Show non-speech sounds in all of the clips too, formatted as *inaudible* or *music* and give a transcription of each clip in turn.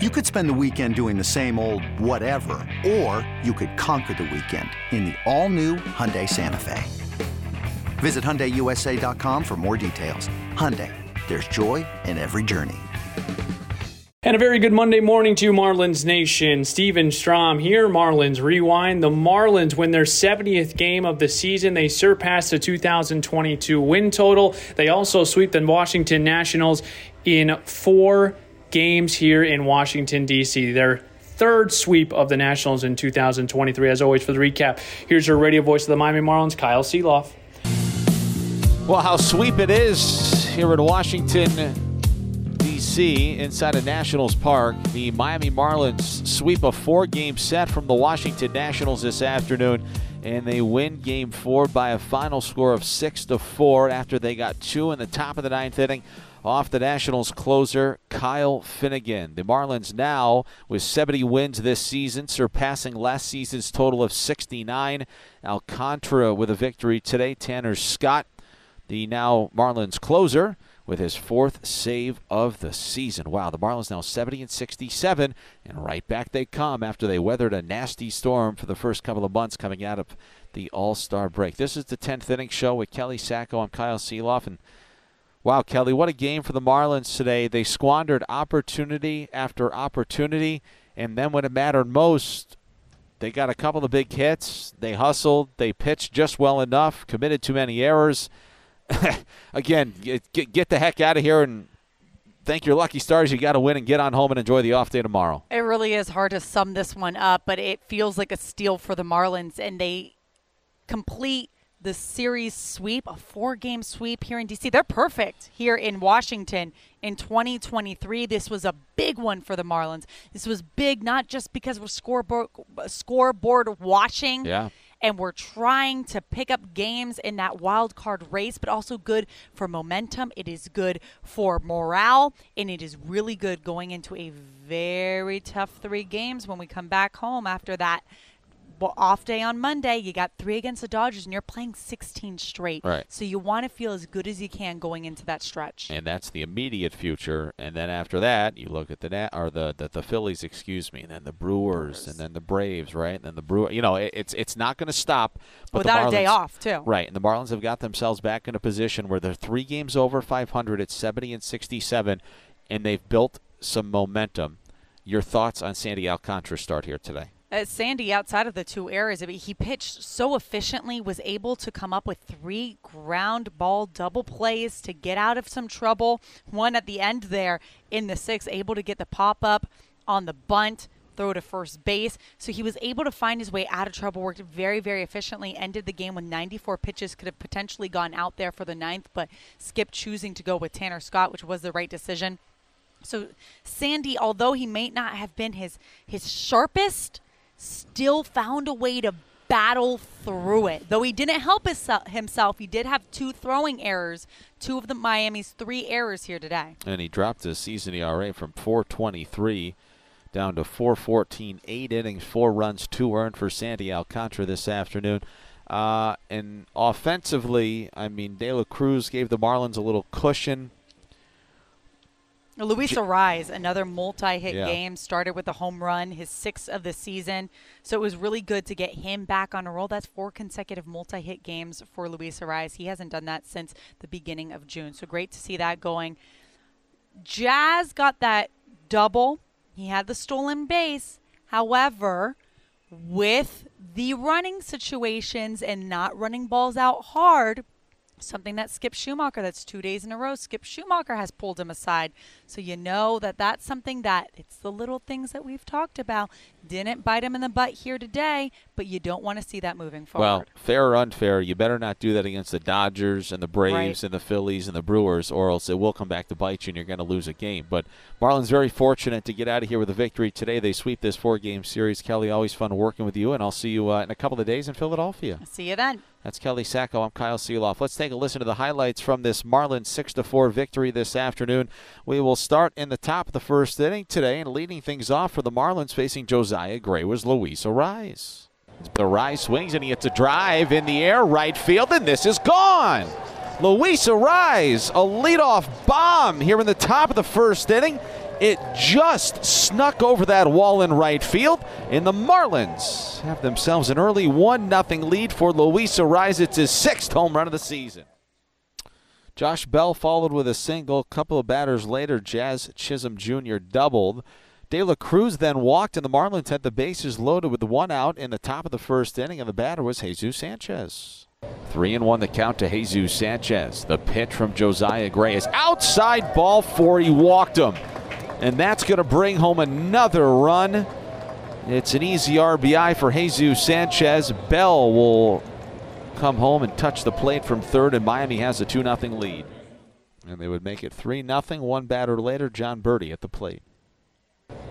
You could spend the weekend doing the same old whatever, or you could conquer the weekend in the all-new Hyundai Santa Fe. Visit HyundaiUSA.com for more details. Hyundai, there's joy in every journey. And a very good Monday morning to you, Marlins Nation. Steven Strom here, Marlins Rewind. The Marlins win their 70th game of the season. They surpass the 2022 win total. They also sweep the Washington Nationals in four games here in Washington, D.C. Their third sweep of the Nationals in 2023. As always, for the recap, here's your radio voice of the Miami Marlins, Kyle Sielaff. Well, how sweep it is here in Washington, D.C., inside of Nationals Park. The Miami Marlins sweep a four game set from the Washington Nationals this afternoon and they win game four by a final score of six to four after they got two in the top of the ninth inning off the Nationals closer, Kyle Finnegan. The Marlins now with 70 wins this season, surpassing last season's total of 69. Alcantara with a victory today. Tanner Scott, the now Marlins closer, with his fourth save of the season. Wow, the Marlins now 70 and 67, and right back they come after they weathered a nasty storm for the first couple of months coming out of the All Star break. This is the 10th inning show with Kelly Saco. I'm Kyle Sielaff, and Wow, Kelly, what a game for the Marlins today. They squandered opportunity after opportunity, and then when it mattered most, they got a couple of big hits. They hustled, they pitched just well enough, committed too many errors. *laughs* Again, get, get the heck out of here and thank your lucky stars. You got to win and get on home and enjoy the off day tomorrow. It really is hard to sum this one up, but it feels like a steal for the Marlins, and they complete the series sweep, a four game sweep here in DC. They're perfect here in Washington in 2023. This was a big one for the Marlins. This was big not just because we're scoreboard scoreboard watching. Yeah. And we're trying to pick up games in that wild card race, but also good for momentum. It is good for morale, and it is really good going into a very tough three games when we come back home after that off day on Monday. You got three against the Dodgers, and you're playing 16 straight. Right. So you want to feel as good as you can going into that stretch. And that's the immediate future. And then after that, you look at the Nat or the, the the Phillies, excuse me, and then the Brewers, and then the Braves, right? And then the Brew. You know, it, it's it's not going to stop. But Without Marlins, a day off, too. Right. And the Marlins have got themselves back in a position where they're three games over 500 at 70 and 67, and they've built some momentum. Your thoughts on Sandy Alcantara's start here today? Uh, Sandy, outside of the two errors, I mean, he pitched so efficiently, was able to come up with three ground ball double plays to get out of some trouble. One at the end there in the sixth, able to get the pop up on the bunt, throw to first base. So he was able to find his way out of trouble, worked very, very efficiently, ended the game with 94 pitches, could have potentially gone out there for the ninth, but Skip choosing to go with Tanner Scott, which was the right decision. So Sandy, although he may not have been his his sharpest, still found a way to battle through it. Though he didn't help his, himself, he did have two throwing errors, two of the Miami's three errors here today. And he dropped his season ERA from 423 down to 414, eight innings, four runs, two earned for Sandy Alcantara this afternoon. Uh, and offensively, I mean, De La Cruz gave the Marlins a little cushion Luis Arraez, another multi-hit yeah. game, started with a home run, his sixth of the season. So it was really good to get him back on a roll. That's four consecutive multi-hit games for Luis Arraez. He hasn't done that since the beginning of June. So great to see that going. Jazz got that double. He had the stolen base. However, with the running situations and not running balls out hard, something that Skip Schumaker, that's two days in a row, Skip Schumaker has pulled him aside. So you know that that's something that it's the little things that we've talked about. Didn't bite him in the butt here today, but you don't want to see that moving forward. Well, fair or unfair, you better not do that against the Dodgers and the Braves right. and the Phillies and the Brewers, or else it will come back to bite you and you're going to lose a game. But Marlins very fortunate to get out of here with a victory today. They sweep this four-game series. Kelly, always fun working with you, and I'll see you uh, in a couple of days in Philadelphia. See you then. That's Kelly Saco. I'm Kyle Sielaff. Let's take a listen to the highlights from this Marlins 6 4 victory this afternoon. We will start in the top of the first inning today, and leading things off for the Marlins facing Josiah Gray was Luis Arraez. The Arraez swings and he hits a drive in the air, right field, and this is gone. Luis Arraez, a leadoff bomb here in the top of the first inning. It just snuck over that wall in right field, and the Marlins have themselves an early 1 0 lead for Luis Arraez. It's his sixth home run of the season. Josh Bell followed with a single. A couple of batters later, Jazz Chisholm Jr. doubled. De La Cruz then walked, and the Marlins had the bases loaded with one out in the top of the first inning, and the batter was Jesus Sanchez. Three and one the count to Jesus Sanchez. The pitch from Josiah Gray is outside ball four. He walked him. And that's going to bring home another run. It's an easy RBI for Jesus Sanchez. Bell will come home and touch the plate from third, and Miami has a 2 0 lead. And they would make it 3 0. One batter later, Jon Berti at the plate.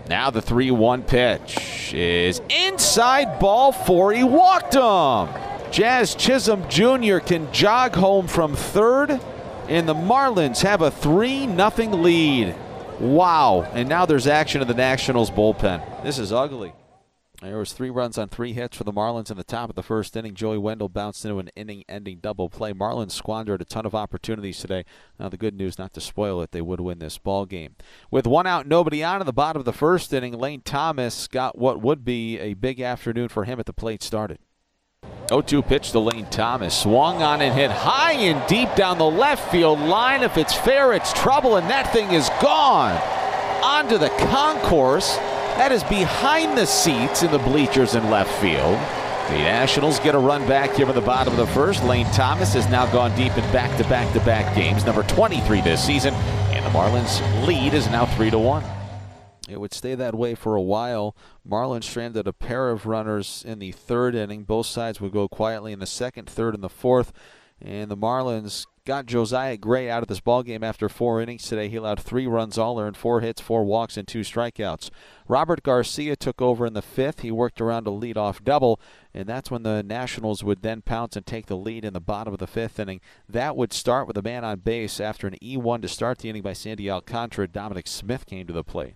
Now the 3 1 pitch is inside ball four. He walked him. Jazz Chisholm Jr. can jog home from third, and the Marlins have a 3 0 lead. Wow. And now there's action in the Nationals bullpen. This is ugly. There was three runs on three hits for the Marlins in the top of the first inning. Joey Wendle bounced into an inning-ending double play. Marlins squandered a ton of opportunities today. Now the good news, not to spoil it, they would win this ball game. With one out, nobody on in the bottom of the first inning, Lane Thomas got what would be a big afternoon for him at the plate started. 0-2 pitch to Lane Thomas. Swung on and hit high and deep down the left field line. If it's fair, it's trouble, and that thing is gone. Onto the concourse. That is behind the seats in the bleachers in left field. The Nationals get a run back here in the bottom of the first. Lane Thomas has now gone deep in back-to-back-to-back games, number 23 this season, and the Marlins' lead is now 3 to 1. It would stay that way for a while. Marlins stranded a pair of runners in the third inning. Both sides would go quietly in the second, third, and the fourth. And the Marlins got Josiah Gray out of this ball game after four innings today. He allowed three runs all earned, four hits, four walks, and two strikeouts. Robert Garcia took over in the fifth. He worked around a leadoff double, and that's when the Nationals would then pounce and take the lead in the bottom of the fifth inning. That would start with a man on base after an E1 to start the inning by Sandy Alcantara. Dominic Smith came to the plate.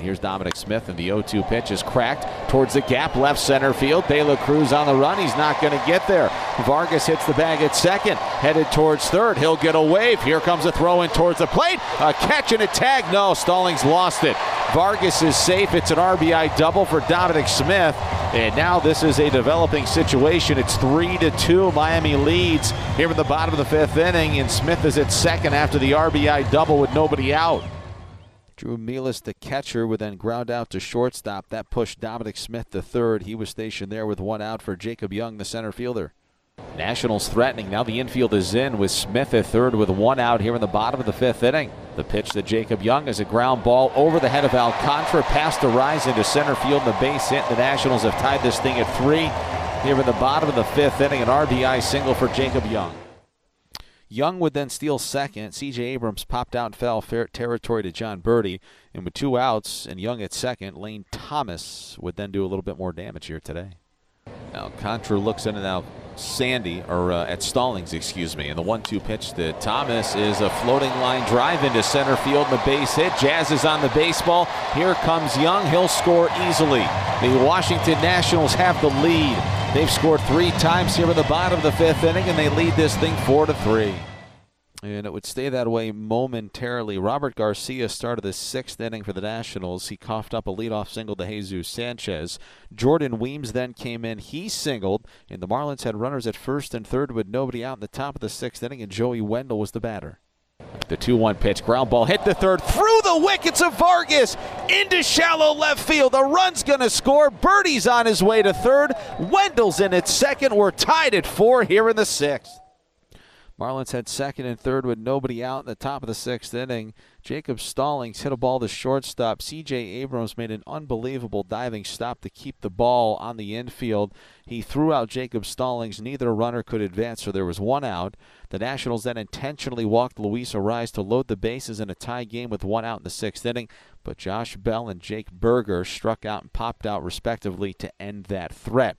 Here's Dominic Smith, and the 0 2 pitch is cracked towards the gap, left center field. De La Cruz on the run. He's not going to get there. Vargas hits the bag at second, headed towards third. He'll get a wave. Here comes a throw in towards the plate. A catch and a tag. No, Stallings lost it. Vargas is safe. It's an RBI double for Dominic Smith. And now this is a developing situation. It's 3 to 2. Miami leads here in the bottom of the fifth inning, and Smith is at second after the RBI double with nobody out. Drew Millas, the catcher, would then ground out to shortstop. That pushed Dominic Smith to third. He was stationed there with one out for Jacob Young, the center fielder. Nationals threatening. Now the infield is in with Smith at third with one out here in the bottom of the fifth inning. The pitch to Jacob Young is a ground ball over the head of Alcantara, past the rise into center field. The base hit. The Nationals have tied this thing at three here in the bottom of the fifth inning. An RBI single for Jacob Young. Young would then steal second. C.J. Abrams popped out and fair territory to Jon Berti. And with two outs and Young at second, Lane Thomas would then do a little bit more damage here today. Now Contra looks in and now Sandy, or uh, at Stallings, excuse me. And the one-two pitch to Thomas is a floating line drive into center field and the base hit. Jazz is on the baseball. Here comes Young. He'll score easily. The Washington Nationals have the lead. They've scored three times here in the bottom of the fifth inning, and they lead this thing four to three. And it would stay that way momentarily. Robert Garcia started the sixth inning for the Nationals. He coughed up a leadoff single to Jesus Sanchez. Jordan Weems then came in. He singled, and the Marlins had runners at first and third with nobody out in the top of the sixth inning, and Joey Wendle was the batter. The 2 1 pitch, ground ball hit the third, through the wickets of Vargas into shallow left field. The run's going to score. Berti's on his way to third. Wendle's in at second. We're tied at four here in the sixth. Marlins had second and third with nobody out in the top of the sixth inning. Jacob Stallings hit a ball to shortstop. C.J. Abrams made an unbelievable diving stop to keep the ball on the infield. He threw out Jacob Stallings. Neither runner could advance, so there was one out. The Nationals then intentionally walked Luis Arraez to load the bases in a tie game with one out in the sixth inning, but Josh Bell and Jake Burger struck out and popped out respectively to end that threat.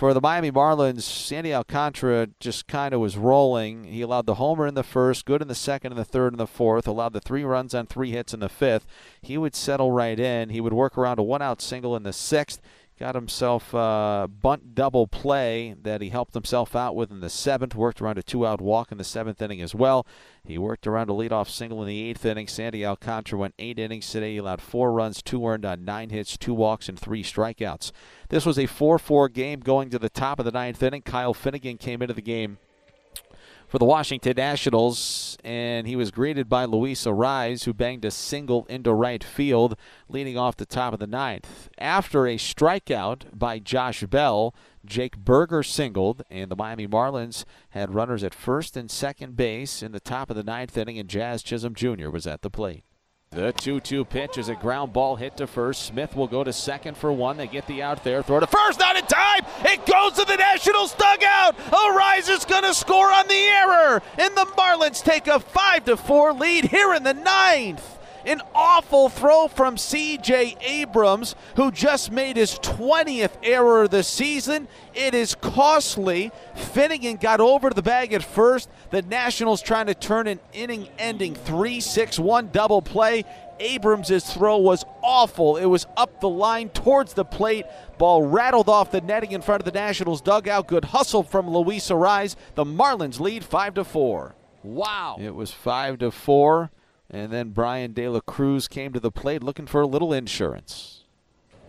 For the Miami Marlins, Sandy Alcantara just kind of was rolling. He allowed the homer in the first, good in the second and the third and the fourth, allowed the three runs on three hits in the fifth. He would settle right in. He would work around a one out single in the sixth got himself a bunt double play that he helped himself out with in the seventh. Worked around a two-out walk in the seventh inning as well. He worked around a leadoff single in the eighth inning. Sandy Alcantara went eight innings today. He allowed four runs, two earned on nine hits, two walks, and three strikeouts. This was a 4-4 game going to the top of the ninth inning. Kyle Finnegan came into the game for the Washington Nationals, and he was greeted by Luis Arraez, who banged a single into right field, leading off the top of the ninth. After a strikeout by Josh Bell, Jake Burger singled, and the Miami Marlins had runners at first and second base in the top of the ninth inning, and Jazz Chisholm Jr. was at the plate. The 2 2 pitch is a ground ball hit to first. Smith will go to second for one. They get the out there. Throw to first, not in time. It goes to the Nationals dugout. Arraez is going to score on the error. And the Marlins take a 5 to 4 lead here in the ninth. An awful throw from C.J. Abrams, who just made his 20th error of the season. It is costly. Finnegan got over the bag at first. The Nationals trying to turn an inning ending 3 6 1 double play. Abrams' throw was awful. It was up the line towards the plate. Ball rattled off the netting in front of the Nationals dugout. Good hustle from Luis Arraez. The Marlins lead 5 to 4. Wow. It was 5 to 4. And then Bryan De La Cruz came to the plate looking for a little insurance.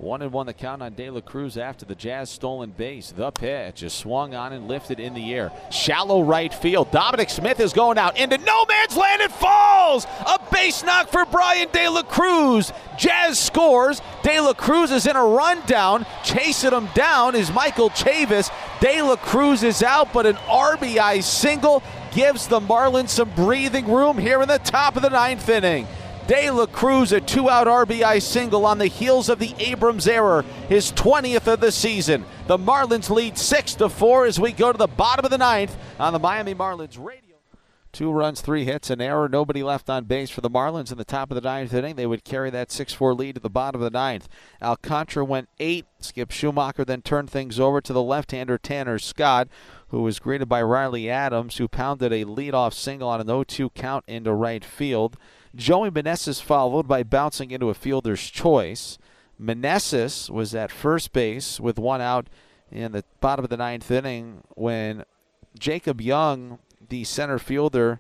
One and one the count on De La Cruz after the Jazz stolen base. The pitch is swung on and lifted in the air. Shallow right field. Dominic Smith is going out into no man's land. It falls. A base knock for Bryan De La Cruz. Jazz scores. De La Cruz is in a rundown. Chasing him down is Michael Chavis. De La Cruz is out, but an RBI single gives the Marlins some breathing room here in the top of the ninth inning. De La Cruz, a two out RBI single on the heels of the Abrams error, his 20th of the season. The Marlins lead 6 to 4 as we go to the bottom of the ninth on the Miami Marlins radio. Two runs, three hits, an error, nobody left on base for the Marlins in the top of the ninth inning. They would carry that 6 4 lead to the bottom of the ninth. Alcantara went eight. Skip Schumaker then turned things over to the left hander Tanner Scott, who was greeted by Riley Adams, who pounded a leadoff single on an 0 2 count into right field. Joey Meneses followed by bouncing into a fielder's choice. Meneses was at first base with one out in the bottom of the ninth inning when Jacob Young, the center fielder,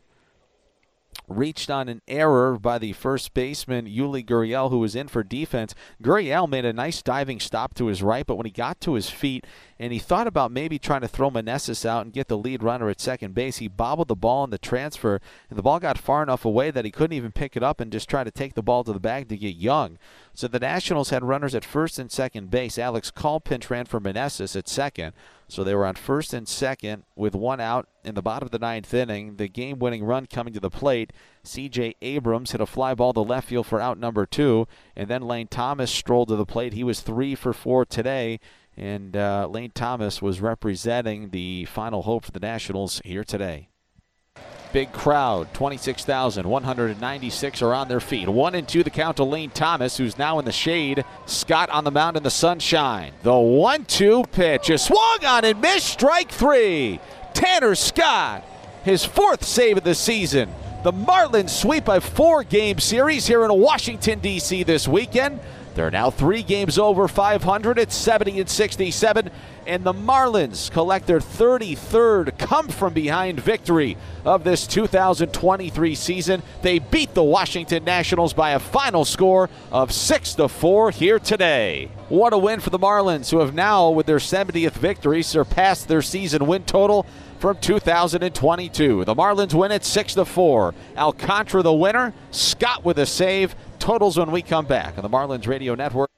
reached on an error by the first baseman Yuli Gurriel, who was in for defense. Gurriel made a nice diving stop to his right, but when he got to his feet and he thought about maybe trying to throw Meneses out and get the lead runner at second base, he bobbled the ball in the transfer, and the ball got far enough away that he couldn't even pick it up and just try to take the ball to the bag to get Young. So the Nationals had runners at first and second base. Alex Call pinch ran for Meneses at second. So they were on first and second with one out in the bottom of the ninth inning. The game winning run coming to the plate. C.J. Abrams hit a fly ball to left field for out number two. And then Lane Thomas strolled to the plate. He was three for four today. And uh, Lane Thomas was representing the final hope for the Nationals here today. Big crowd, 26,196 are on their feet. One and two the count to Lane Thomas, who's now in the shade. Scott on the mound in the sunshine. The one two pitch is swung on and missed. Strike three. Tanner Scott, his fourth save of the season. The Marlins sweep a four game series here in Washington, D.C. this weekend. They're now three games over 500 at 70 and 67, and the Marlins collect their 33rd come from behind victory of this 2023 season. They beat the Washington Nationals by a final score of 6 to 4 here today. What a win for the Marlins, who have now, with their 70th victory, surpassed their season win total from 2022. The Marlins win at 6 to 4. Alcantara the winner, Scott with a save. Totals when we come back on the Marlins Radio Network.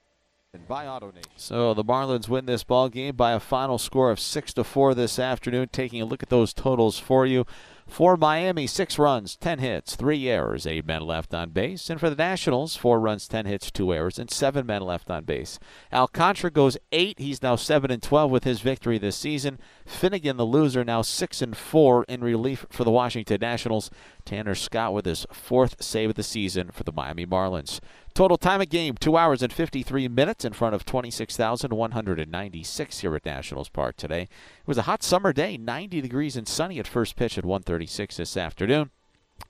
So the Marlins win this ball game by a final score of 6 to 4 this afternoon. Taking a look at those totals for you. For Miami, six runs, 10 hits, three errors, eight men left on base. And for the Nationals, four runs, 10 hits, two errors, and seven men left on base. Alcantara goes eight. He's now 7 and 12 with his victory this season. Finnegan, the loser, now 6 and 4 in relief for the Washington Nationals. Tanner Scott with his fourth save of the season for the Miami Marlins. Total time of game, 2 hours and 53 minutes in front of 26,196 here at Nationals Park today. It was a hot summer day, 90 degrees and sunny at first pitch at 136 this afternoon.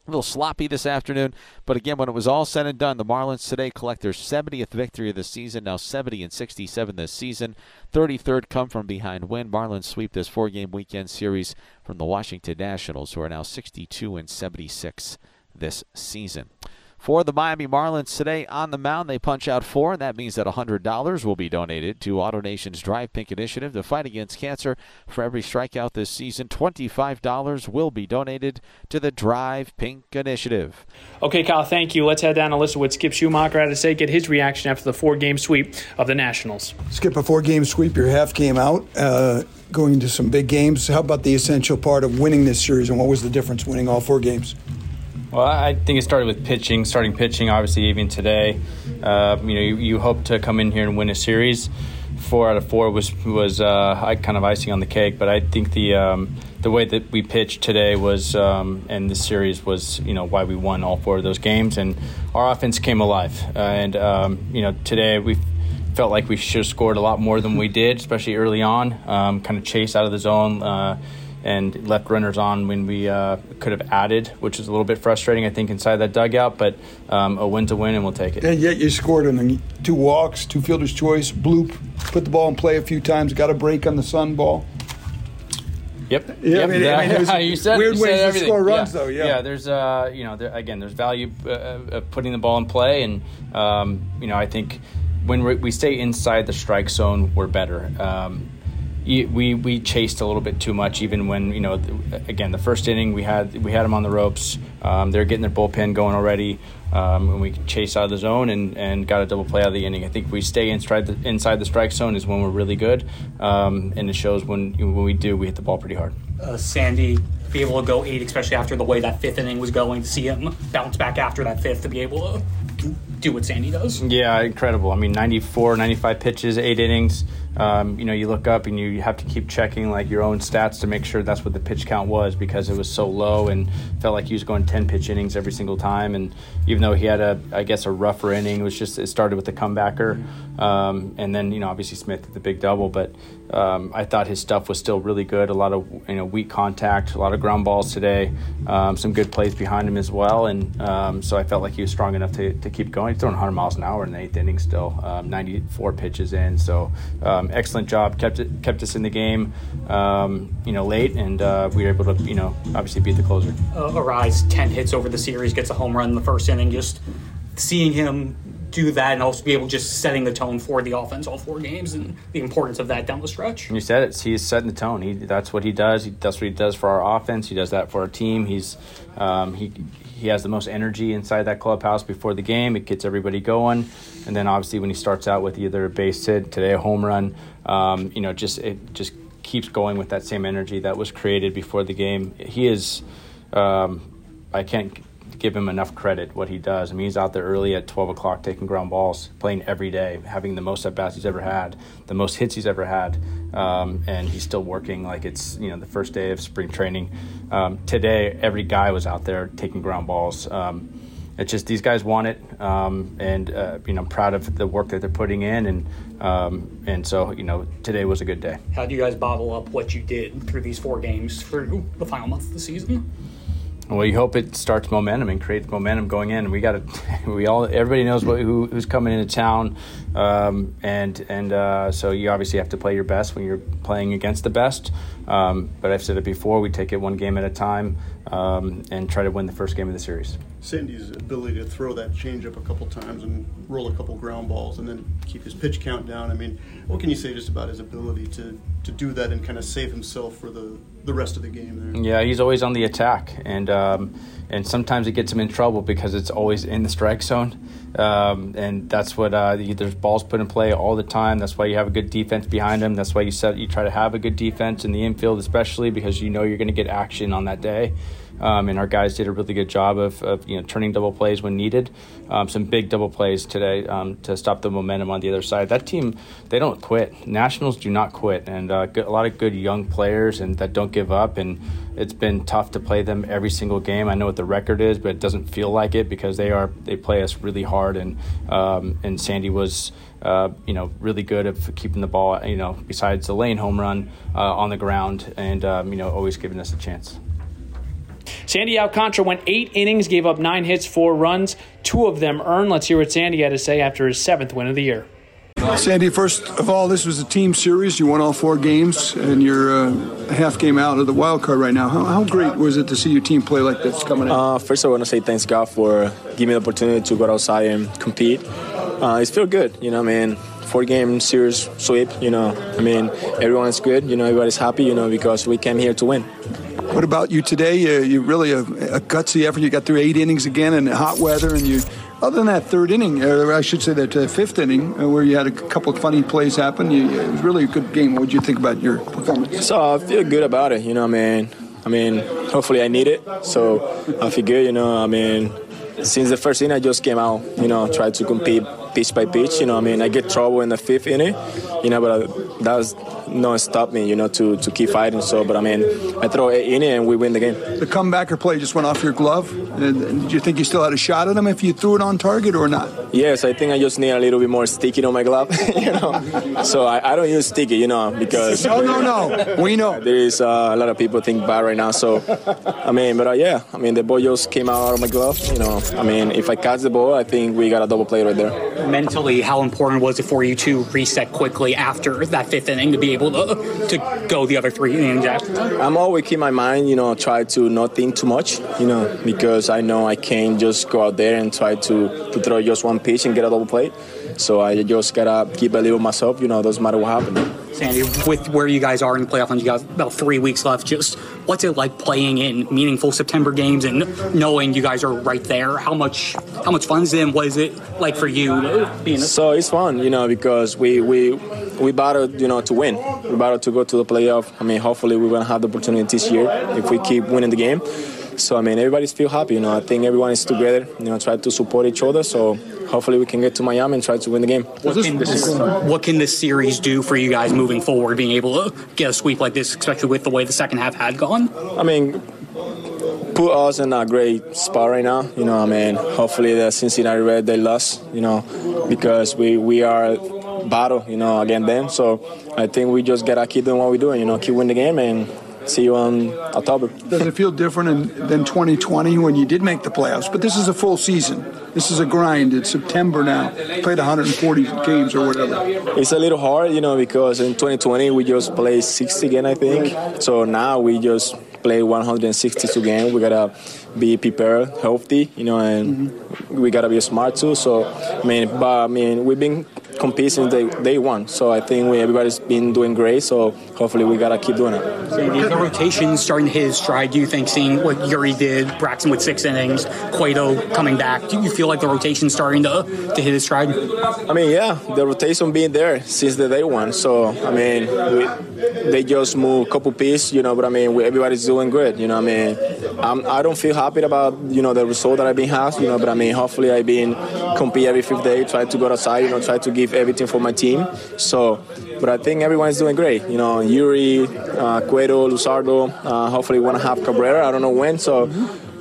A little sloppy this afternoon, but again, when it was all said and done, the Marlins today collect their 70th victory of the season. Now 70 and 67 this season. 33rd come from behind win. Marlins sweep this four-game weekend series from the Washington Nationals, who are now 62 and 76 this season. For the Miami Marlins today on the mound, they punch out four, and that means that $100 will be donated to AutoNation's Drive Pink initiative to fight against cancer. For every strikeout this season, $25 will be donated to the Drive Pink initiative. Okay, Kyle, thank you. Let's head down and listen to what Skip Schumaker had to say, get his reaction after the four game sweep of the Nationals. Skip, a four game sweep, your half came out. Uh, going to some big games. How about the essential part of winning this series, and what was the difference winning all four games? Well, I think it started with pitching, starting pitching, obviously, even today. Uh, you know, you, you, hope to come in here and win a series. Four out of four was was uh, kind of icing on the cake, but I think the um, the way that we pitched today was, um, and this series was, you know, why we won all four of those games, and our offense came alive. Uh, and um, you know, today we felt like we should have scored a lot more than we did, especially early on. Um, kind of chase out of the zone uh, and left runners on when we uh, could have added, which is a little bit frustrating, I think, inside that dugout. But um, a win's a win, and we'll take it. And yet you scored on the two walks, two fielder's choice, bloop, put the ball in play a few times, got a break on the sun ball. Yep. Yeah, yep. I mean, I mean, *laughs* you said weird you ways said to score runs, yeah. though. Yeah. Yeah. There's, uh, you know, there, again, there's value uh, of putting the ball in play, and um, you know, I think when we stay inside the strike zone, we're better. Um, we we chased a little bit too much, even when you know, again, the first inning we had we had them on the ropes. Um, they're getting their bullpen going already, um, and we chase out of the zone and, and got a double play out of the inning. I think we stay inside the inside the strike zone is when we're really good, um, and it shows when when we do we hit the ball pretty hard. Uh, Sandy be able to go eight, especially after the way that fifth inning was going, to see him bounce back after that fifth to be able to do what Sandy does. Yeah, incredible. I mean, 94, 95 pitches, eight innings um, you know, you look up and you have to keep checking like your own stats to make sure that's what the pitch count was because it was so low and felt like he was going 10 pitch innings every single time. And even though he had a, I guess, a rougher inning, it was just, it started with the comebacker. Um, and then, you know, obviously Smith did the big double, but um, I thought his stuff was still really good. A lot of, you know, weak contact, a lot of ground balls today, um, some good plays behind him as well. And um, so I felt like he was strong enough to, to keep going. He's throwing 100 miles an hour in the eighth inning still, um, 94 pitches in. So, um, excellent job. kept it kept us in the game, um, you know, late, and uh, we were able to, you know, obviously beat the closer. Uh, Arraez ten hits over the series, gets a home run in the first inning. Just seeing him do that and also be able just setting the tone for the offense all four games and the importance of that down the stretch. You said it. He's setting the tone. He that's what he does. He, that's what he does for our offense. He does that for our team. He's um, he he has the most energy inside that clubhouse before the game. It gets everybody going, and then obviously when he starts out with either a base hit today, a home run, um, you know, just it just keeps going with that same energy that was created before the game. He is, um, I can't give him enough credit what he does. I mean, he's out there early at 12 o'clock taking ground balls, playing every day, having the most at bats he's ever had, the most hits he's ever had, um, and he's still working like it's you know the first day of spring training. Um, today, every guy was out there taking ground balls. Um, it's just these guys want it, um, and uh, you know I'm proud of the work that they're putting in, and um, and so you know today was a good day. How do you guys bottle up what you did through these four games through the final month of the season? Well, you hope it starts momentum and creates momentum going in. We got to, *laughs* we all, everybody knows what, who, who's coming into town, um, and and uh, so you obviously have to play your best when you're playing against the best. Um, but I've said it before: we take it one game at a time um, and try to win the first game of the series. Sandy's ability to throw that changeup a couple times and roll a couple ground balls and then keep his pitch count down. I mean, what can you say just about his ability to, to do that and kind of save himself for the, the rest of the game there? Yeah, he's always on the attack, and um, and sometimes it gets him in trouble because it's always in the strike zone, um, and that's what uh, there's balls put in play all the time. That's why you have a good defense behind him. That's why you set you try to have a good defense in the infield, especially because you know you're going to get action on that day. Um, and our guys did a really good job of, of you know turning double plays when needed. Um, some big double plays today um, to stop the momentum on the other side. That team, they don't quit. Nationals do not quit, and uh, a lot of good young players and that don't give up. And it's been tough to play them every single game. I know what the record is, but it doesn't feel like it because they are they play us really hard. And um, and Sandy was. Uh, you know, really good at keeping the ball, you know, besides the lane home run uh, on the ground and, um, you know, always giving us a chance. Sandy Alcantara went eight innings, gave up nine hits, four runs, two of them earned. Let's hear what Sandy had to say after his seventh win of the year. Sandy, first of all, this was a team series. You won all four games, and you're uh, a half game out of the wild card right now. How, how great was it to see your team play like this coming in? Uh, first, I want to say thanks God for giving me the opportunity to go outside and compete. Uh, it feels good, you know. I mean, four game series sweep. You know, I mean, everyone's good. You know, everybody's happy. You know, because we came here to win. What about you today? Uh, you really a, a gutsy effort. You got through eight innings again in hot weather, and you other than that third inning, or I should say that uh, fifth inning, uh, where you had a couple of funny plays happen, you, it was really a good game. What did you think about your performance? So I feel good about it. You know, I mean, I mean, hopefully I need it. So I feel good. You know, I mean, since the first inning, I just came out. You know, tried to compete pitch by pitch. You know, I mean, I get trouble in the fifth inning. You know, but that was no stop me. You know, to, to keep fighting. So, but I mean, I throw eight inning and we win the game. The comebacker play just went off your glove. And did you think you still had a shot at him if you threw it on target or not? Yes, I think I just need a little bit more sticky on my glove. *laughs* you know, so I, I, don't use sticky. You know, because no, no, no, we know there is uh, a lot of people think bad right now. So, I mean, but uh, yeah, I mean, the ball just came out of my glove. You know, I mean, if I catch the ball, I think we got a double play right there. Mentally, how important was it for you to reset quickly after that fifth inning to be able to to go the other three innings? I'm always keep my mind, you know, try to not think too much, you know, because I know I can't just go out there and try to, to throw just one pitch and get a double play. So I just gotta keep believing myself, you know, doesn't matter what happens. Sandy, with where you guys are in the playoff and you got about three weeks left, just what's it like playing in meaningful September games and knowing you guys are right there? How much how much fun is it? And what is it like for you being? A- so it's fun, you know, because we we we battled, you know, to win. We battled to go to the playoff. I mean, hopefully we're gonna have the opportunity this year if we keep winning the game. So I mean, everybody's feel happy. You know, I think everyone is together. You know, try to support each other. So hopefully we can get to Miami and try to win the game. What can, this, what can this series do for you guys moving forward, being able to get a sweep like this, especially with the way the second half had gone? I mean, put us in a great spot right now. You know, I mean, hopefully the Cincinnati Red they lost. You know, because we we are battle. You know, against them. So I think we just gotta keep doing what we're doing. You know, keep winning the game and see you on October. Does it feel different in, than 2020 when you did make the playoffs? But this is a full season. This is a grind. It's September now. Played 140 games or whatever. It's a little hard, you know, because in 2020 we just played 60 games, I think. So now we just play 162 games. We gotta be prepared, healthy, you know, and mm-hmm. we gotta be smart too. So, I mean, but I mean, we've been compete since day, day one. So I think we, everybody's been doing great. So hopefully we gotta keep doing it. the rotation starting to hit his stride. Do you think seeing what Eury did, Braxton with six innings, Cueto coming back, do you feel like the rotation starting to to hit his stride? I mean, yeah, the rotation being there since the day one. So I mean, we, they just move a couple pieces, you know. But I mean, everybody's doing good. You know, I mean, I'm, I do not feel happy about you know the result that I've been having. You know, but I mean, hopefully I've been compete every fifth day, try to go outside, you know, try to give everything for my team. So, but I think everyone's doing great. You know, Eury, uh, Cueto, Luzardo. Uh, hopefully, we want to have Cabrera. I don't know when. So,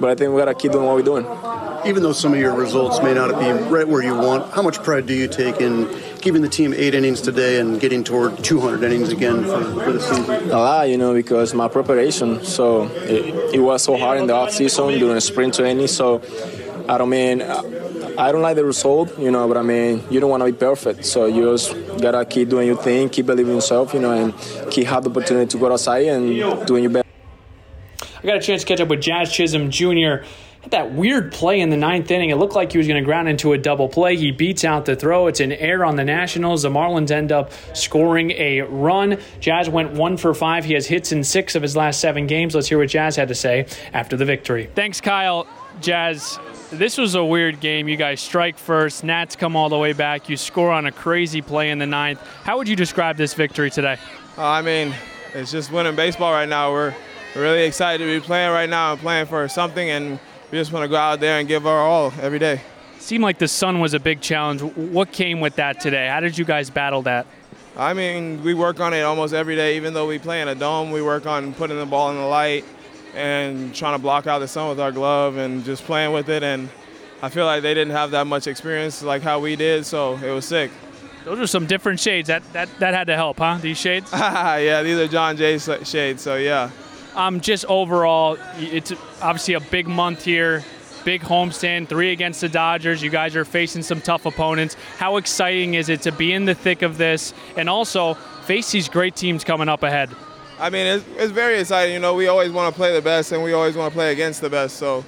but I think we gotta keep doing what we're doing. Even though some of your results may not be right where you want, how much pride do you take in keeping the team eight innings today and getting toward 200 innings again for, for the season? A lot, you know, because my preparation. So it, it was so hard in the off season during sprint training. So I don't mean I don't like the result, you know, but I mean, you don't want to be perfect. So you just gotta keep doing your thing, keep believing in yourself, you know, and keep have the opportunity to go outside and doing your best. I got a chance to catch up with Jazz Chisholm Jr. Had that weird play in the ninth inning. It looked like he was going to ground into a double play. He beats out the throw. It's an error on the Nationals. The Marlins end up scoring a run. Jazz went one for five. He has hits in six of his last seven games. Let's hear what Jazz had to say after the victory. Thanks, Kyle. Jazz, this was a weird game. You guys strike first, Nats come all the way back. You score on a crazy play in the ninth. How would you describe this victory today? Uh, I mean, it's just winning baseball right now. We're, we're really excited to be playing right now and playing for something, and we just want to go out there and give our all every day. Seemed like the sun was a big challenge. What came with that today? How did you guys battle that? I mean, we work on it almost every day. Even though we play in a dome, we work on putting the ball in the light and trying to block out the sun with our glove and just playing with it. And I feel like they didn't have that much experience like how we did, so it was sick. Those are some different shades. That that, that had to help, huh? These shades? *laughs* yeah, these are John Jay shades. So yeah. Um, just overall, it's obviously a big month here. Big homestand, three against the Dodgers. You guys are facing some tough opponents. How exciting is it to be in the thick of this and also face these great teams coming up ahead? I mean, it's, it's very exciting. You know, we always want to play the best and we always want to play against the best. So,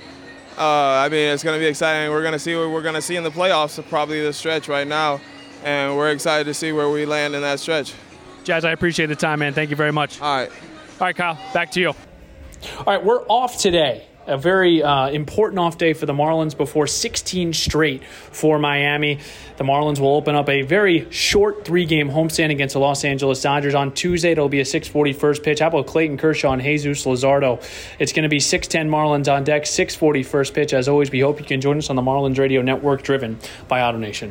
uh, I mean, it's going to be exciting. We're going to see what we're going to see in the playoffs, probably the stretch right now. And we're excited to see where we land in that stretch. Jazz, I appreciate the time, man. Thank you very much. All right. All right, Kyle, back to you. All right, we're off today. A very uh, important off day for the Marlins before 16 straight for Miami. The Marlins will open up a very short three-game homestand against the Los Angeles Dodgers on Tuesday. It'll be a 6:40 first pitch. How about Clayton Kershaw and Jesus Luzardo? It's going to be 6:10 Marlins on deck, 6:40 first pitch. As always, we hope you can join us on the Marlins Radio Network, driven by AutoNation.